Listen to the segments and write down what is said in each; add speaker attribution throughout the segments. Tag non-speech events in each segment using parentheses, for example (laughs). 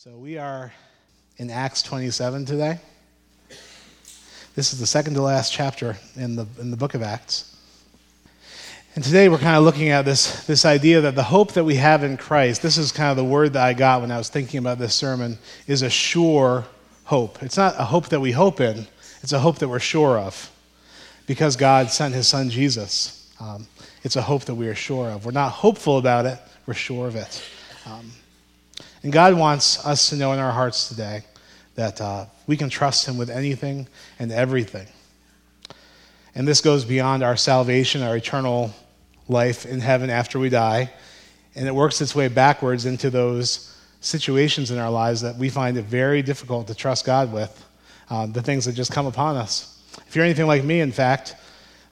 Speaker 1: So we are in Acts 27 today. This is the second to last chapter in the, in the book of Acts. And today we're kind of looking at this, this idea that the hope that we have in Christ, this is kind of the word that I got when I was thinking about this sermon, is a sure hope. It's not a hope that we hope in, it's a hope that we're sure of because God sent his son Jesus. Um, it's a hope that we are sure of. We're not hopeful about it, we're sure of it. Um, and God wants us to know in our hearts today that uh, we can trust Him with anything and everything. And this goes beyond our salvation, our eternal life in heaven after we die. And it works its way backwards into those situations in our lives that we find it very difficult to trust God with, uh, the things that just come upon us. If you're anything like me, in fact,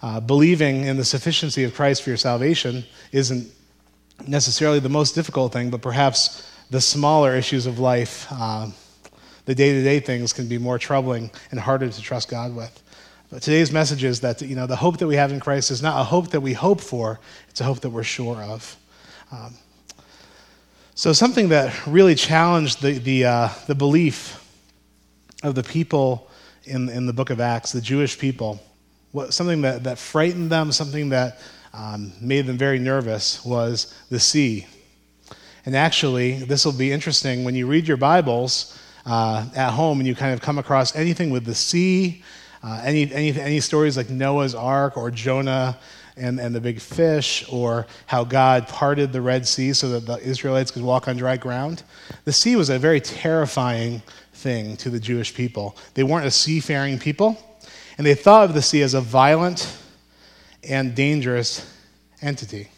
Speaker 1: uh, believing in the sufficiency of Christ for your salvation isn't necessarily the most difficult thing, but perhaps the smaller issues of life, uh, the day to day things, can be more troubling and harder to trust God with. But today's message is that you know, the hope that we have in Christ is not a hope that we hope for, it's a hope that we're sure of. Um, so, something that really challenged the, the, uh, the belief of the people in, in the book of Acts, the Jewish people, what, something that, that frightened them, something that um, made them very nervous, was the sea, and actually, this will be interesting when you read your Bibles uh, at home and you kind of come across anything with the sea, uh, any, any, any stories like Noah's Ark or Jonah and, and the big fish, or how God parted the Red Sea so that the Israelites could walk on dry ground. The sea was a very terrifying thing to the Jewish people. They weren't a seafaring people, and they thought of the sea as a violent and dangerous entity.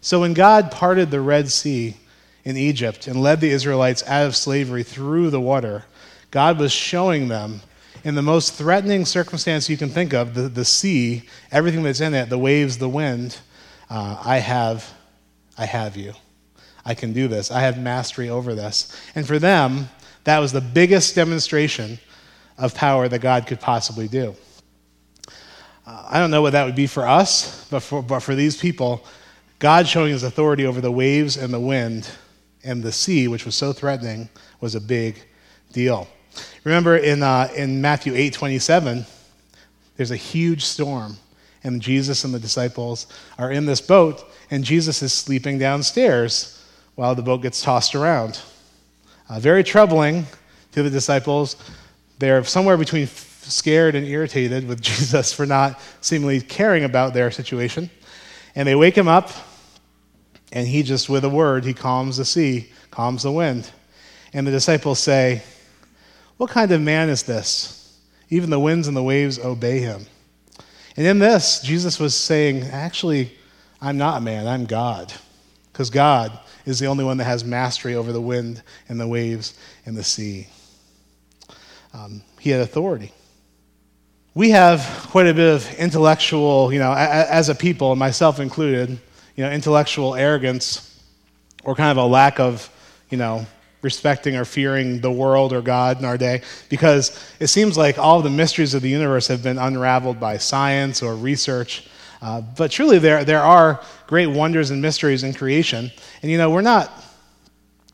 Speaker 1: So when God parted the Red Sea in Egypt and led the Israelites out of slavery through the water, God was showing them in the most threatening circumstance you can think of the, the sea, everything that's in it, the waves, the wind, uh, I have, I have you. I can do this. I have mastery over this. And for them, that was the biggest demonstration of power that God could possibly do. Uh, I don't know what that would be for us, but for, but for these people, God showing his authority over the waves and the wind and the sea, which was so threatening, was a big deal. Remember in, uh, in Matthew 8 27, there's a huge storm, and Jesus and the disciples are in this boat, and Jesus is sleeping downstairs while the boat gets tossed around. Uh, very troubling to the disciples. They're somewhere between scared and irritated with (laughs) Jesus for not seemingly caring about their situation. And they wake him up, and he just, with a word, he calms the sea, calms the wind. And the disciples say, What kind of man is this? Even the winds and the waves obey him. And in this, Jesus was saying, Actually, I'm not a man, I'm God. Because God is the only one that has mastery over the wind and the waves and the sea. Um, he had authority. We have quite a bit of intellectual, you know, as a people, myself included, you know, intellectual arrogance or kind of a lack of, you know, respecting or fearing the world or God in our day because it seems like all the mysteries of the universe have been unraveled by science or research. Uh, but truly, there, there are great wonders and mysteries in creation. And, you know, we're not,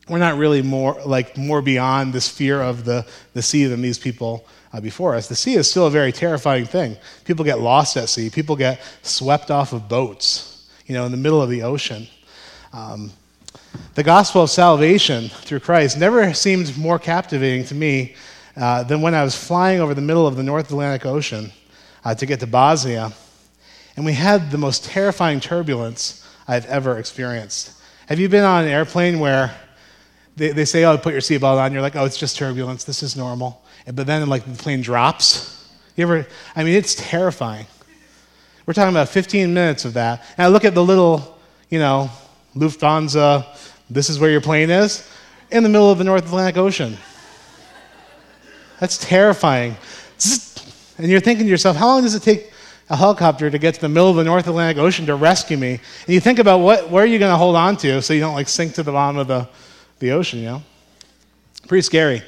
Speaker 1: we're not really more, like, more beyond this fear of the, the sea than these people uh, before us. The sea is still a very terrifying thing. People get lost at sea, people get swept off of boats you know, in the middle of the ocean. Um, the gospel of salvation through Christ never seemed more captivating to me uh, than when I was flying over the middle of the North Atlantic Ocean uh, to get to Bosnia. And we had the most terrifying turbulence I've ever experienced. Have you been on an airplane where they, they say, oh, put your seatbelt on? You're like, oh, it's just turbulence. This is normal. But then, like, the plane drops. You ever, I mean, it's terrifying. We're talking about 15 minutes of that. And I look at the little, you know, Lufthansa, this is where your plane is, in the middle of the North Atlantic Ocean. That's terrifying. And you're thinking to yourself, how long does it take a helicopter to get to the middle of the North Atlantic Ocean to rescue me? And you think about what, where are you going to hold on to so you don't like sink to the bottom of the, the ocean, you know? Pretty scary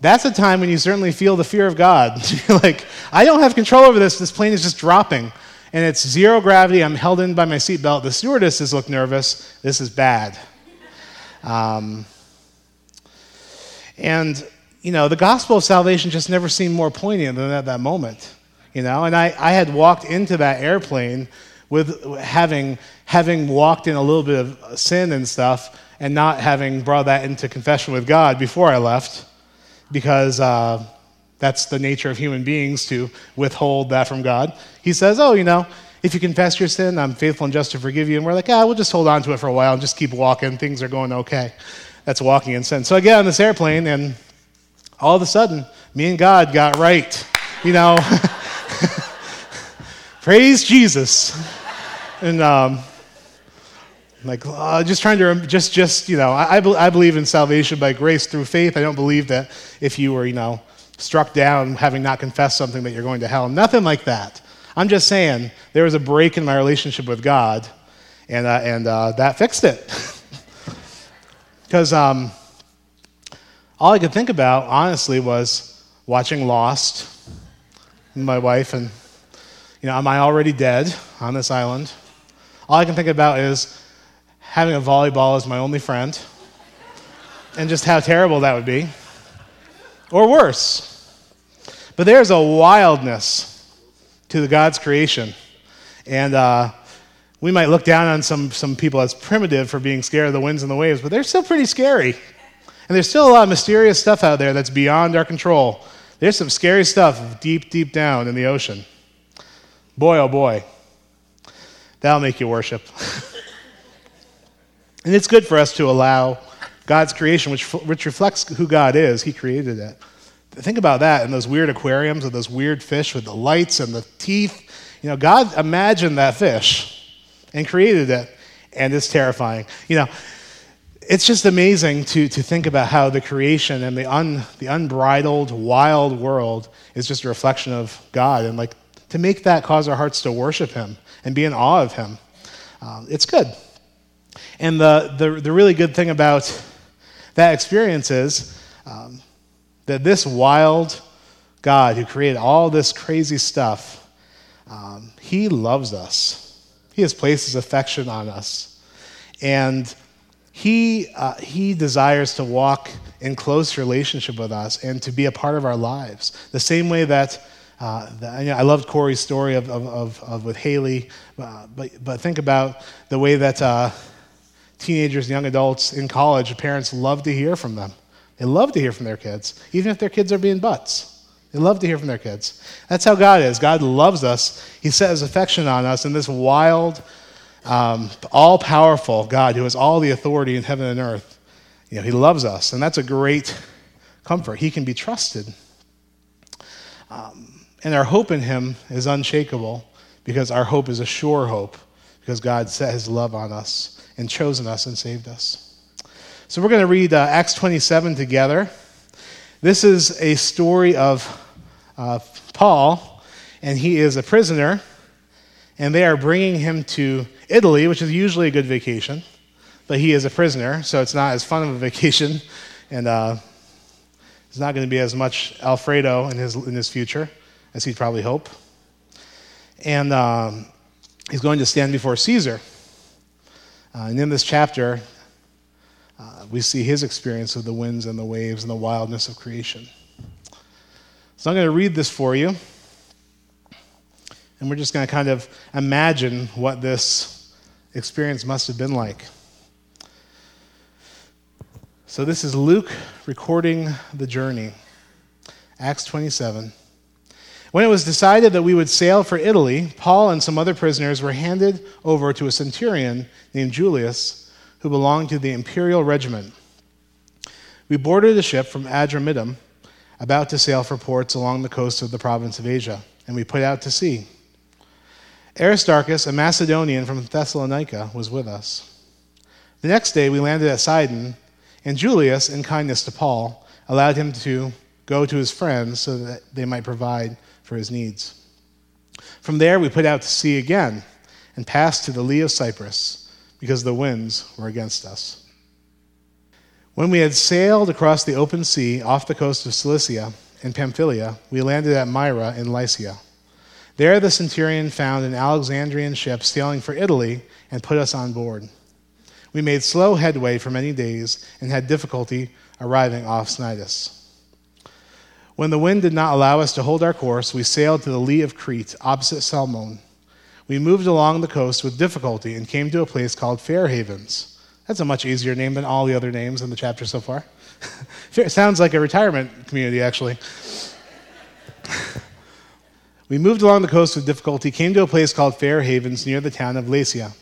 Speaker 1: that's a time when you certainly feel the fear of God. (laughs) Like, I don't have control over this. This plane is just dropping. And it's zero gravity. I'm held in by my seatbelt. The stewardesses look nervous. This is bad. Um, And, you know, the gospel of salvation just never seemed more poignant than at that moment, you know? And I, I had walked into that airplane with having, having walked in a little bit of sin and stuff and not having brought that into confession with God before I left because uh, that's the nature of human beings to withhold that from God. He says, Oh, you know, if you confess your sin, I'm faithful and just to forgive you. And we're like, ah, we'll just hold on to it for a while and just keep walking. Things are going okay. That's walking in sin. So I get on this airplane, and all of a sudden, me and God got right. You know, (laughs) praise Jesus. And um, like, uh, just trying to, just, just, you know, I, I believe in salvation by grace through faith. I don't believe that if you were, you know, struck down having not confessed something that you're going to hell. Nothing like that. I'm just saying there was a break in my relationship with God, and, uh, and uh, that fixed it. (laughs) Because um, all I could think about, honestly, was watching Lost, my wife, and, you know, am I already dead on this island? All I can think about is having a volleyball as my only friend, and just how terrible that would be. Or worse. But there's a wildness to the God's creation. And uh, we might look down on some, some people as primitive for being scared of the winds and the waves, but they're still pretty scary. And there's still a lot of mysterious stuff out there that's beyond our control. There's some scary stuff deep, deep down in the ocean. Boy, oh boy. That'll make you worship. (laughs) and it's good for us to allow God's creation, which, which reflects who God is, He created it. Think about that and those weird aquariums with those weird fish with the lights and the teeth. You know, God imagined that fish and created it, and it's terrifying. You know, it's just amazing to, to think about how the creation and the, un, the unbridled, wild world is just a reflection of God. And like to make that cause our hearts to worship Him and be in awe of Him, um, it's good. And the, the, the really good thing about that experience is um, that this wild God who created all this crazy stuff, um, he loves us. He has placed his affection on us. And he, uh, he desires to walk in close relationship with us and to be a part of our lives. The same way that, uh, you know, I loved Corey's story of, of, of, of with Haley, uh, but, but think about the way that uh, teenagers, young adults in college, parents love to hear from them. They love to hear from their kids, even if their kids are being butts. They love to hear from their kids. That's how God is. God loves us. He set his affection on us in this wild, um, all powerful God who has all the authority in heaven and earth. You know, he loves us, and that's a great comfort. He can be trusted. Um, and our hope in him is unshakable because our hope is a sure hope because God set his love on us and chosen us and saved us. So we're going to read uh, Acts 27 together. This is a story of uh, Paul, and he is a prisoner, and they are bringing him to Italy, which is usually a good vacation, but he is a prisoner, so it's not as fun of a vacation, (laughs) and uh, it's not going to be as much Alfredo in his, in his future as he'd probably hope. And um, he's going to stand before Caesar. Uh, and in this chapter, uh, we see his experience of the winds and the waves and the wildness of creation. So I'm going to read this for you. And we're just going to kind of imagine what this experience must have been like. So this is Luke recording the journey. Acts 27. When it was decided that we would sail for Italy, Paul and some other prisoners were handed over to a centurion named Julius who belonged to the imperial regiment. We boarded a ship from Adramyttium, about to sail for ports along the coast of the province of Asia, and we put out to sea. Aristarchus, a Macedonian from Thessalonica, was with us. The next day we landed at Sidon, and Julius, in kindness to Paul, allowed him to go to his friends so that they might provide for his needs. From there we put out to sea again and passed to the lee of Cyprus because the winds were against us. When we had sailed across the open sea off the coast of Cilicia and Pamphylia, we landed at Myra in Lycia. There the centurion found an Alexandrian ship sailing for Italy and put us on board. We made slow headway for many days and had difficulty arriving off Cnidus. When the wind did not allow us to hold our course, we sailed to the lee of Crete, opposite Salmone. We moved along the coast with difficulty and came to a place called Fair Havens. That's a much easier name than all the other names in the chapter so far. (laughs) sounds like a retirement community, actually. (laughs) we moved along the coast with difficulty, came to a place called Fair Havens near the town of Lasea.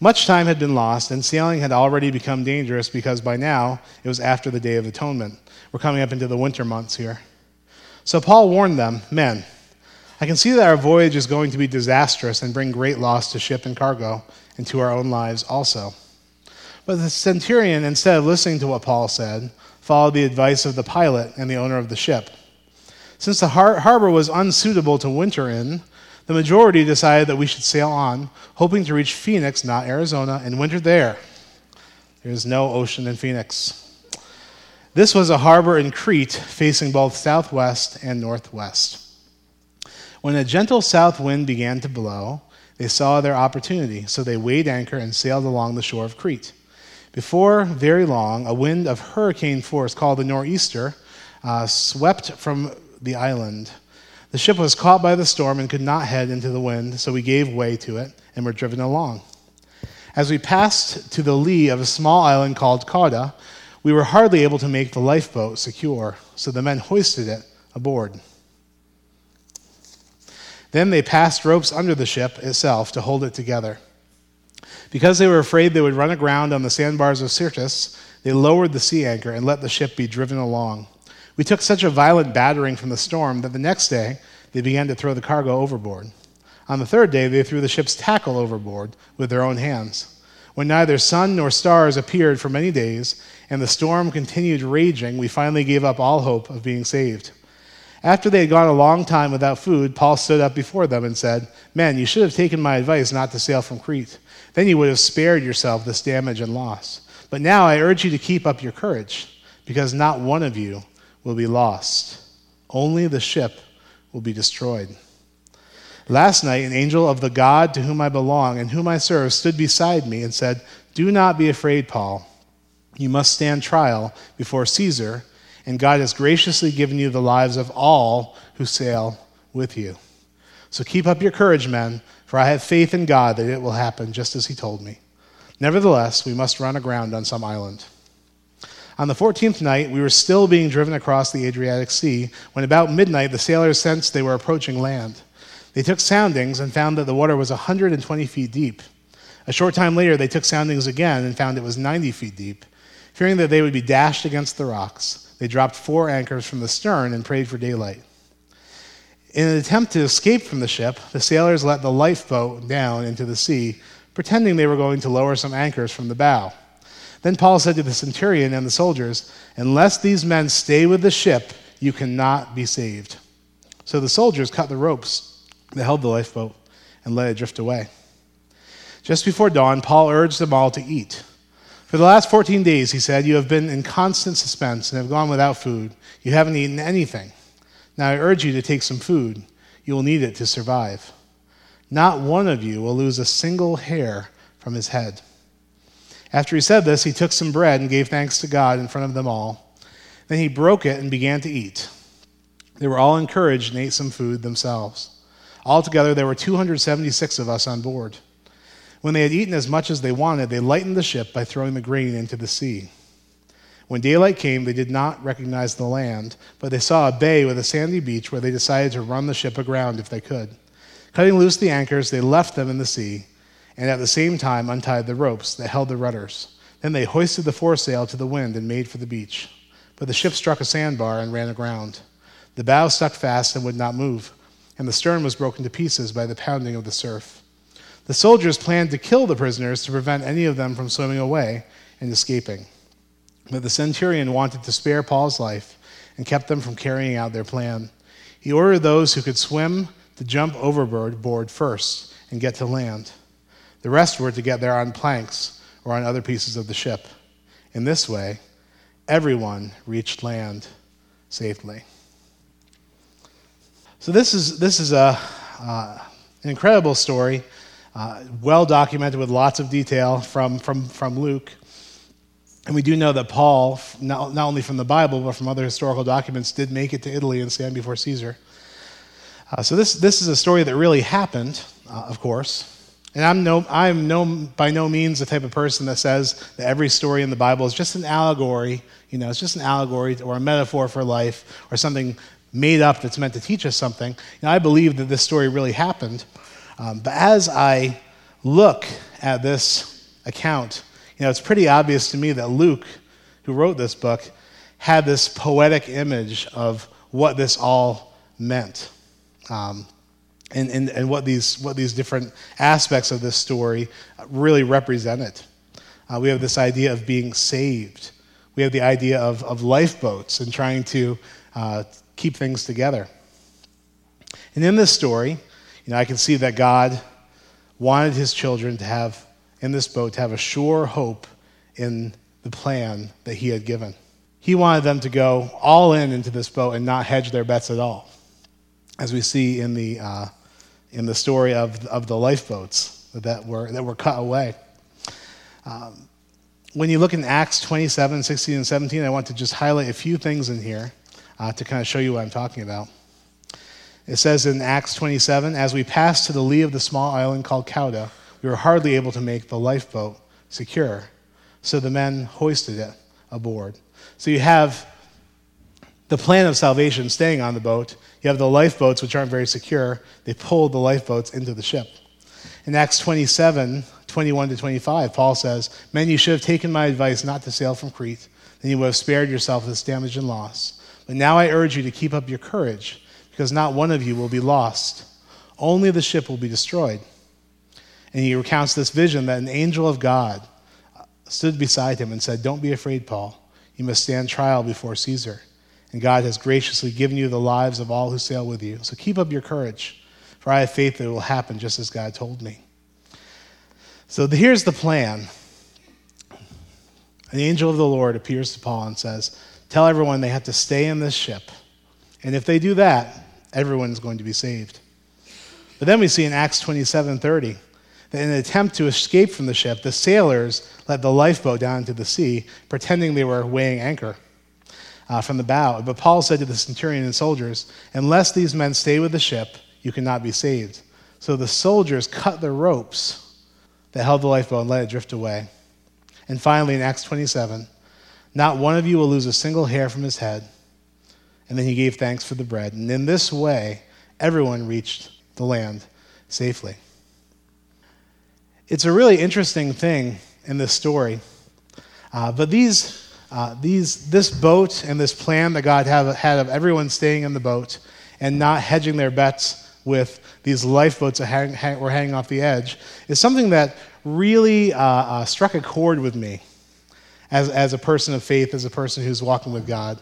Speaker 1: Much time had been lost, and sailing had already become dangerous because by now it was after the Day of Atonement. We're coming up into the winter months here. So Paul warned them Men, I can see that our voyage is going to be disastrous and bring great loss to ship and cargo and to our own lives also. But the centurion, instead of listening to what Paul said, followed the advice of the pilot and the owner of the ship. Since the har- harbor was unsuitable to winter in, the majority decided that we should sail on, hoping to reach Phoenix, not Arizona, and winter there. There is no ocean in Phoenix. This was a harbor in Crete facing both southwest and northwest. When a gentle south wind began to blow, they saw their opportunity, so they weighed anchor and sailed along the shore of Crete. Before very long, a wind of hurricane force called the nor'easter uh, swept from the island. The ship was caught by the storm and could not head into the wind, so we gave way to it and were driven along. As we passed to the lee of a small island called Cauda, we were hardly able to make the lifeboat secure, so the men hoisted it aboard. Then they passed ropes under the ship itself to hold it together. Because they were afraid they would run aground on the sandbars of Syrtis, they lowered the sea anchor and let the ship be driven along. We took such a violent battering from the storm that the next day they began to throw the cargo overboard. On the third day, they threw the ship's tackle overboard with their own hands. When neither sun nor stars appeared for many days, and the storm continued raging, we finally gave up all hope of being saved. After they had gone a long time without food, Paul stood up before them and said, Men, you should have taken my advice not to sail from Crete. Then you would have spared yourself this damage and loss. But now I urge you to keep up your courage, because not one of you will be lost. Only the ship will be destroyed. Last night, an angel of the God to whom I belong and whom I serve stood beside me and said, Do not be afraid, Paul. You must stand trial before Caesar, and God has graciously given you the lives of all who sail with you. So keep up your courage, men, for I have faith in God that it will happen just as he told me. Nevertheless, we must run aground on some island. On the 14th night, we were still being driven across the Adriatic Sea when about midnight the sailors sensed they were approaching land. They took soundings and found that the water was 120 feet deep. A short time later, they took soundings again and found it was 90 feet deep. Fearing that they would be dashed against the rocks, they dropped four anchors from the stern and prayed for daylight. In an attempt to escape from the ship, the sailors let the lifeboat down into the sea, pretending they were going to lower some anchors from the bow. Then Paul said to the centurion and the soldiers, Unless these men stay with the ship, you cannot be saved. So the soldiers cut the ropes they held the lifeboat and let it drift away. Just before dawn, Paul urged them all to eat. For the last 14 days, he said, you have been in constant suspense and have gone without food. You haven't eaten anything. Now I urge you to take some food. You will need it to survive. Not one of you will lose a single hair from his head. After he said this, he took some bread and gave thanks to God in front of them all. Then he broke it and began to eat. They were all encouraged and ate some food themselves. Altogether, there were 276 of us on board. When they had eaten as much as they wanted, they lightened the ship by throwing the grain into the sea. When daylight came, they did not recognize the land, but they saw a bay with a sandy beach where they decided to run the ship aground if they could. Cutting loose the anchors, they left them in the sea, and at the same time untied the ropes that held the rudders. Then they hoisted the foresail to the wind and made for the beach. But the ship struck a sandbar and ran aground. The bow stuck fast and would not move and the stern was broken to pieces by the pounding of the surf. The soldiers planned to kill the prisoners to prevent any of them from swimming away and escaping. But the centurion wanted to spare Paul's life and kept them from carrying out their plan. He ordered those who could swim to jump overboard first and get to land. The rest were to get there on planks or on other pieces of the ship. In this way, everyone reached land safely. So this is this is a uh, an incredible story uh, well documented with lots of detail from, from, from Luke. And we do know that Paul, not, not only from the Bible, but from other historical documents, did make it to Italy and stand before Caesar. Uh, so this, this is a story that really happened, uh, of course. And I'm, no, I'm no, by no means the type of person that says that every story in the Bible is just an allegory, you know, it's just an allegory or a metaphor for life or something made up that's meant to teach us something. I believe that this story really happened. Um, but as I look at this account, you know, it's pretty obvious to me that Luke, who wrote this book, had this poetic image of what this all meant. Um, and, and, and what, these, what these different aspects of this story really represented. Uh, we have this idea of being saved. We have the idea of, of lifeboats and trying to uh, keep things together. And in this story, you know, I can see that God wanted his children to have, in this boat, to have a sure hope in the plan that he had given. He wanted them to go all in into this boat and not hedge their bets at all, as we see in the, uh, in the story of, of the lifeboats that were, that were cut away. Um, when you look in Acts 27, 16, and 17, I want to just highlight a few things in here uh, to kind of show you what I'm talking about. It says in Acts 27 As we passed to the lee of the small island called Cauda, we were hardly able to make the lifeboat secure. So the men hoisted it aboard. So you have the plan of salvation staying on the boat. You have the lifeboats, which aren't very secure. They pulled the lifeboats into the ship. In Acts 27, 21 to 25, Paul says, Men, you should have taken my advice not to sail from Crete, then you would have spared yourself this damage and loss. But now I urge you to keep up your courage, because not one of you will be lost. Only the ship will be destroyed. And he recounts this vision that an angel of God stood beside him and said, Don't be afraid, Paul. You must stand trial before Caesar. And God has graciously given you the lives of all who sail with you. So keep up your courage, for I have faith that it will happen just as God told me. So here's the plan. An angel of the Lord appears to Paul and says, Tell everyone they have to stay in this ship. And if they do that, everyone is going to be saved. But then we see in Acts 27 30 that in an attempt to escape from the ship, the sailors let the lifeboat down into the sea, pretending they were weighing anchor uh, from the bow. But Paul said to the centurion and soldiers, Unless these men stay with the ship, you cannot be saved. So the soldiers cut the ropes that held the lifeboat and let it drift away. And finally, in Acts 27, not one of you will lose a single hair from his head. And then he gave thanks for the bread. And in this way, everyone reached the land safely. It's a really interesting thing in this story. Uh, but these, uh, these, this boat and this plan that God have, had of everyone staying in the boat and not hedging their bets with these lifeboats that hang, hang, were hanging off the edge is something that really uh, uh struck a chord with me as, as a person of faith, as a person who's walking with God.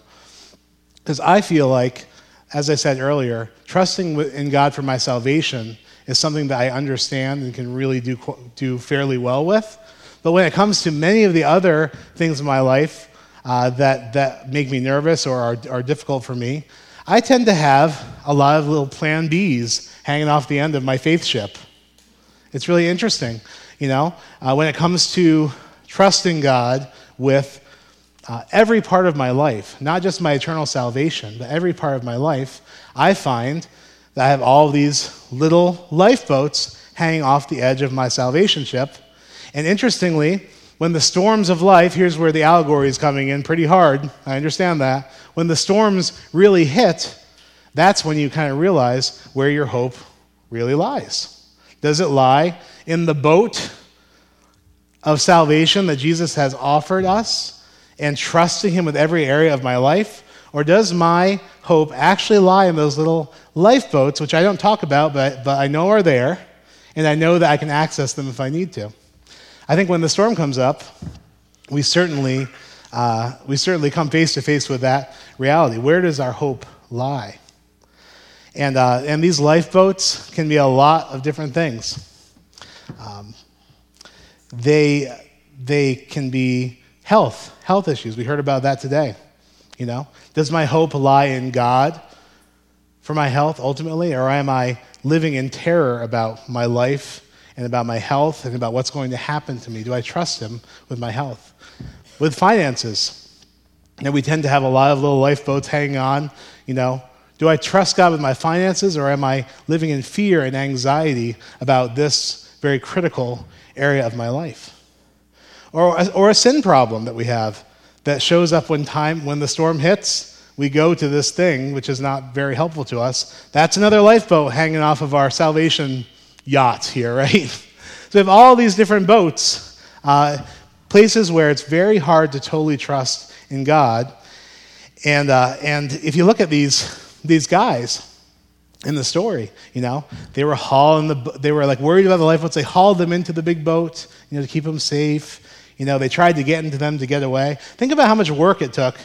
Speaker 1: Because I feel like, as I said earlier, trusting in God for my salvation is something that I understand and can really do, do fairly well with. But when it comes to many of the other things in my life uh, that, that make me nervous or are, are difficult for me, I tend to have a lot of little plan Bs hanging off the end of my faith ship. It's really interesting, you know, uh, when it comes to trusting God with uh, every part of my life, not just my eternal salvation, but every part of my life, I find that I have all these little lifeboats hanging off the edge of my salvation ship. And interestingly, when the storms of life, here's where the allegory is coming in pretty hard, I understand that. When the storms really hit, that's when you kind of realize where your hope really lies. Does it lie in the boat of salvation that Jesus has offered us and trusting Him with every area of my life? Or does my hope actually lie in those little lifeboats, which I don't talk about, but, but I know are there, and I know that I can access them if I need to? I think when the storm comes up, we certainly, uh, we certainly come face to face with that reality. Where does our hope lie? And, uh, and these lifeboats can be a lot of different things. Um, they, they can be health, health issues. We heard about that today. You know, does my hope lie in God for my health ultimately, or am I living in terror about my life and about my health and about what's going to happen to me? Do I trust Him with my health? With finances, and we tend to have a lot of little lifeboats hanging on, you know. Do I trust God with my finances, or am I living in fear and anxiety about this very critical area of my life? Or, or a sin problem that we have that shows up when time when the storm hits we go to this thing which is not very helpful to us. That's another lifeboat hanging off of our salvation yacht here (laughs) right? So we have all these different boats uh, places where it's very hard to totally trust in god. And, uh, and if you look at these, these guys in the story, you know, they were hauling the, they were like worried about the lifeboats. They hauled them into the big boat, you know, to keep them safe. You know, they tried to get into them to get away. Think about how much work it took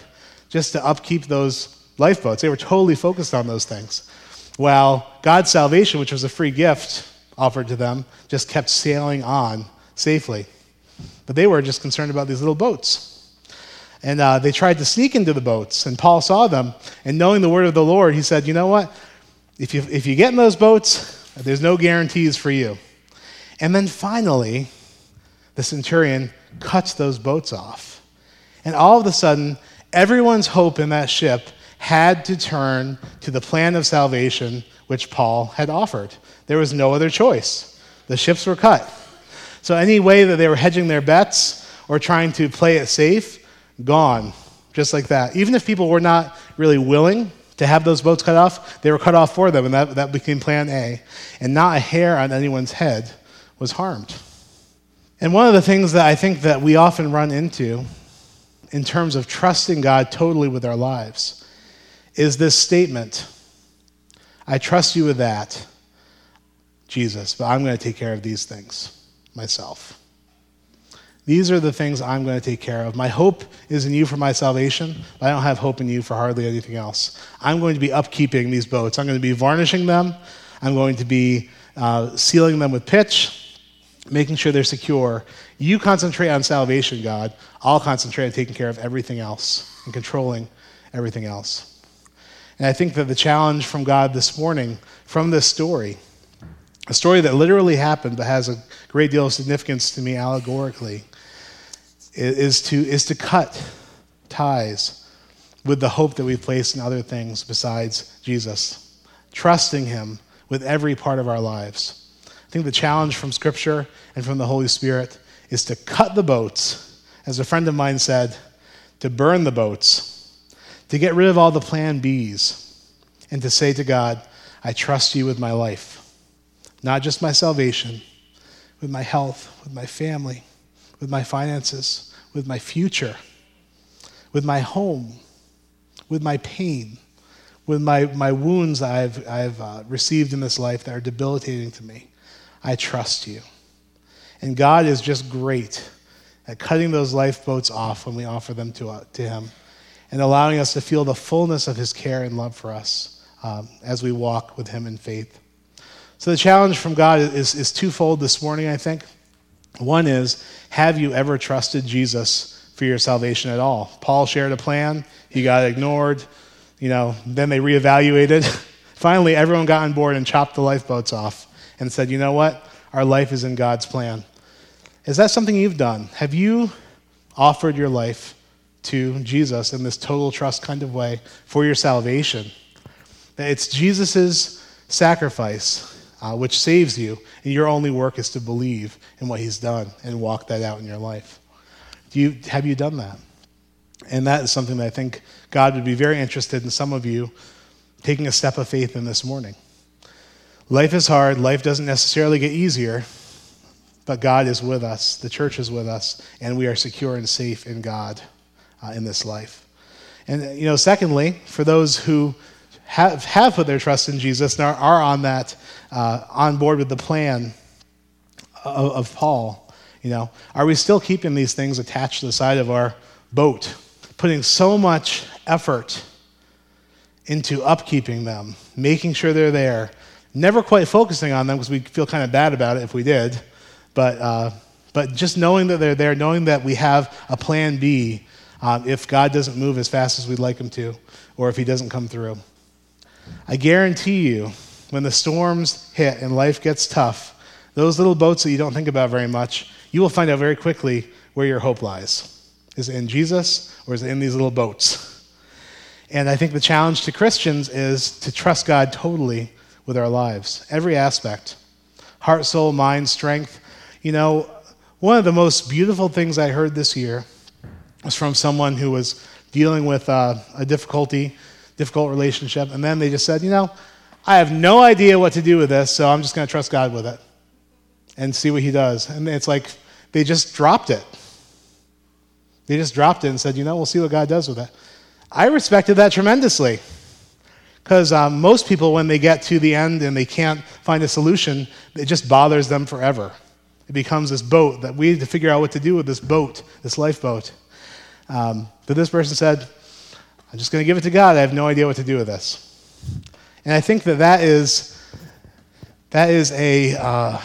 Speaker 1: just to upkeep those lifeboats. They were totally focused on those things. While God's salvation, which was a free gift offered to them, just kept sailing on safely. But they were just concerned about these little boats. And uh, they tried to sneak into the boats, and Paul saw them. And knowing the word of the Lord, he said, You know what? If you, if you get in those boats, there's no guarantees for you. And then finally, the centurion cuts those boats off. And all of a sudden, everyone's hope in that ship had to turn to the plan of salvation which Paul had offered. There was no other choice. The ships were cut. So, any way that they were hedging their bets or trying to play it safe, gone. Just like that. Even if people were not really willing to have those boats cut off, they were cut off for them, and that, that became plan A. And not a hair on anyone's head was harmed. And one of the things that I think that we often run into in terms of trusting God totally with our lives is this statement I trust you with that, Jesus, but I'm going to take care of these things myself. These are the things I'm going to take care of. My hope is in you for my salvation, but I don't have hope in you for hardly anything else. I'm going to be upkeeping these boats. I'm going to be varnishing them. I'm going to be uh, sealing them with pitch making sure they're secure. You concentrate on salvation, God. I'll concentrate on taking care of everything else and controlling everything else. And I think that the challenge from God this morning, from this story, a story that literally happened but has a great deal of significance to me allegorically, is to, is to cut ties with the hope that we place in other things besides Jesus, trusting Him with every part of our lives. I think the challenge from Scripture and from the Holy Spirit is to cut the boats, as a friend of mine said, to burn the boats, to get rid of all the plan Bs, and to say to God, I trust you with my life, not just my salvation, with my health, with my family, with my finances, with my future, with my home, with my pain, with my, my wounds I've, I've uh, received in this life that are debilitating to me. I trust you. And God is just great at cutting those lifeboats off when we offer them to, uh, to Him and allowing us to feel the fullness of His care and love for us um, as we walk with Him in faith. So the challenge from God is, is twofold this morning, I think. One is, have you ever trusted Jesus for your salvation at all? Paul shared a plan, he got ignored, you know, then they reevaluated. (laughs) Finally, everyone got on board and chopped the lifeboats off and said, you know what? Our life is in God's plan. Is that something you've done? Have you offered your life to Jesus in this total trust kind of way for your salvation? It's Jesus' sacrifice uh, which saves you, and your only work is to believe in what he's done and walk that out in your life. Do you, have you done that? And that is something that I think God would be very interested in some of you taking a step of faith in this morning. Life is hard, life doesn't necessarily get easier, but God is with us, the church is with us, and we are secure and safe in God uh, in this life. And, you know, secondly, for those who have, have put their trust in Jesus and are, are on that, uh, on board with the plan of, of Paul, you know, are we still keeping these things attached to the side of our boat, putting so much effort into upkeeping them, making sure they're there, never quite focusing on them because we feel kind of bad about it if we did, but, uh, but just knowing that they're there, knowing that we have a plan B um, if God doesn't move as fast as we'd like him to, or if he doesn't come through. I guarantee you, when the storms hit and life gets tough, those little boats that you don't think about very much, you will find out very quickly where your hope lies. Is it in Jesus or is it in these little boats? And I think the challenge to Christians is to trust God totally with our lives, every aspect heart, soul, mind, strength. You know, one of the most beautiful things I heard this year was from someone who was dealing with uh, a difficulty, difficult relationship, and then they just said, you know, I have no idea what to do with this, so I'm just going to trust God with it and see what He does. And it's like they just dropped it. They just dropped it and said, you know, we'll see what God does with it. I respected that tremendously. Because um, most people, when they get to the end and they can't find a solution, it just bothers them forever. It becomes this boat that we need to figure out what to do with this boat, this lifeboat. Um, but this person said, I'm just going to give it to God. I have no idea what to do with this. And I think that that is, that is a, uh,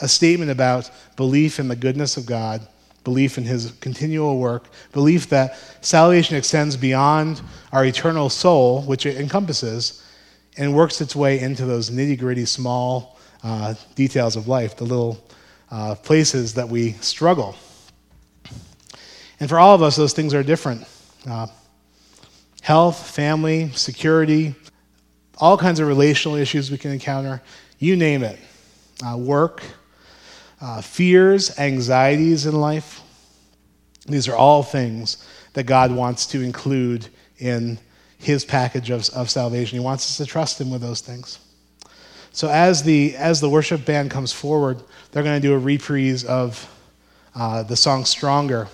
Speaker 1: a statement about belief in the goodness of God belief in his continual work, belief that salvation extends beyond our eternal soul, which it encompasses, and works its way into those nitty gritty small uh, details of life, the little uh, places that we struggle. And for all of us, those things are different uh, health, family, security, all kinds of relational issues we can encounter, you name it, uh, work uh, fears, anxieties in life. These are all things that God wants to include in his package of, of salvation. He wants us to trust him with those things. So as the, as the worship band comes forward, they're going to do a reprise of uh, the song Stronger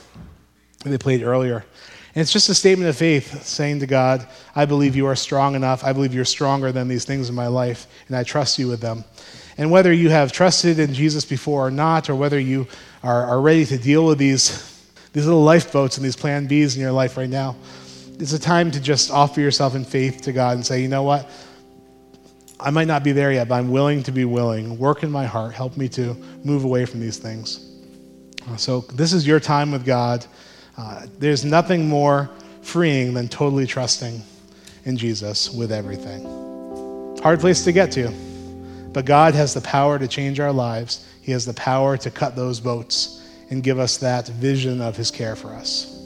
Speaker 1: that they played earlier. And it's just a statement of faith saying to God, I believe you are strong enough. I believe you're stronger than these things in my life, and I trust you with them. And whether you have trusted in Jesus before or not, or whether you are, are ready to deal with these, these little lifeboats and these plan Bs in your life right now, it's a time to just offer yourself in faith to God and say, you know what? I might not be there yet, but I'm willing to be willing. Work in my heart. Help me to move away from these things. So, this is your time with God. Uh, there's nothing more freeing than totally trusting in Jesus with everything. Hard place to get to. But God has the power to change our lives. He has the power to cut those boats and give us that vision of His care for us.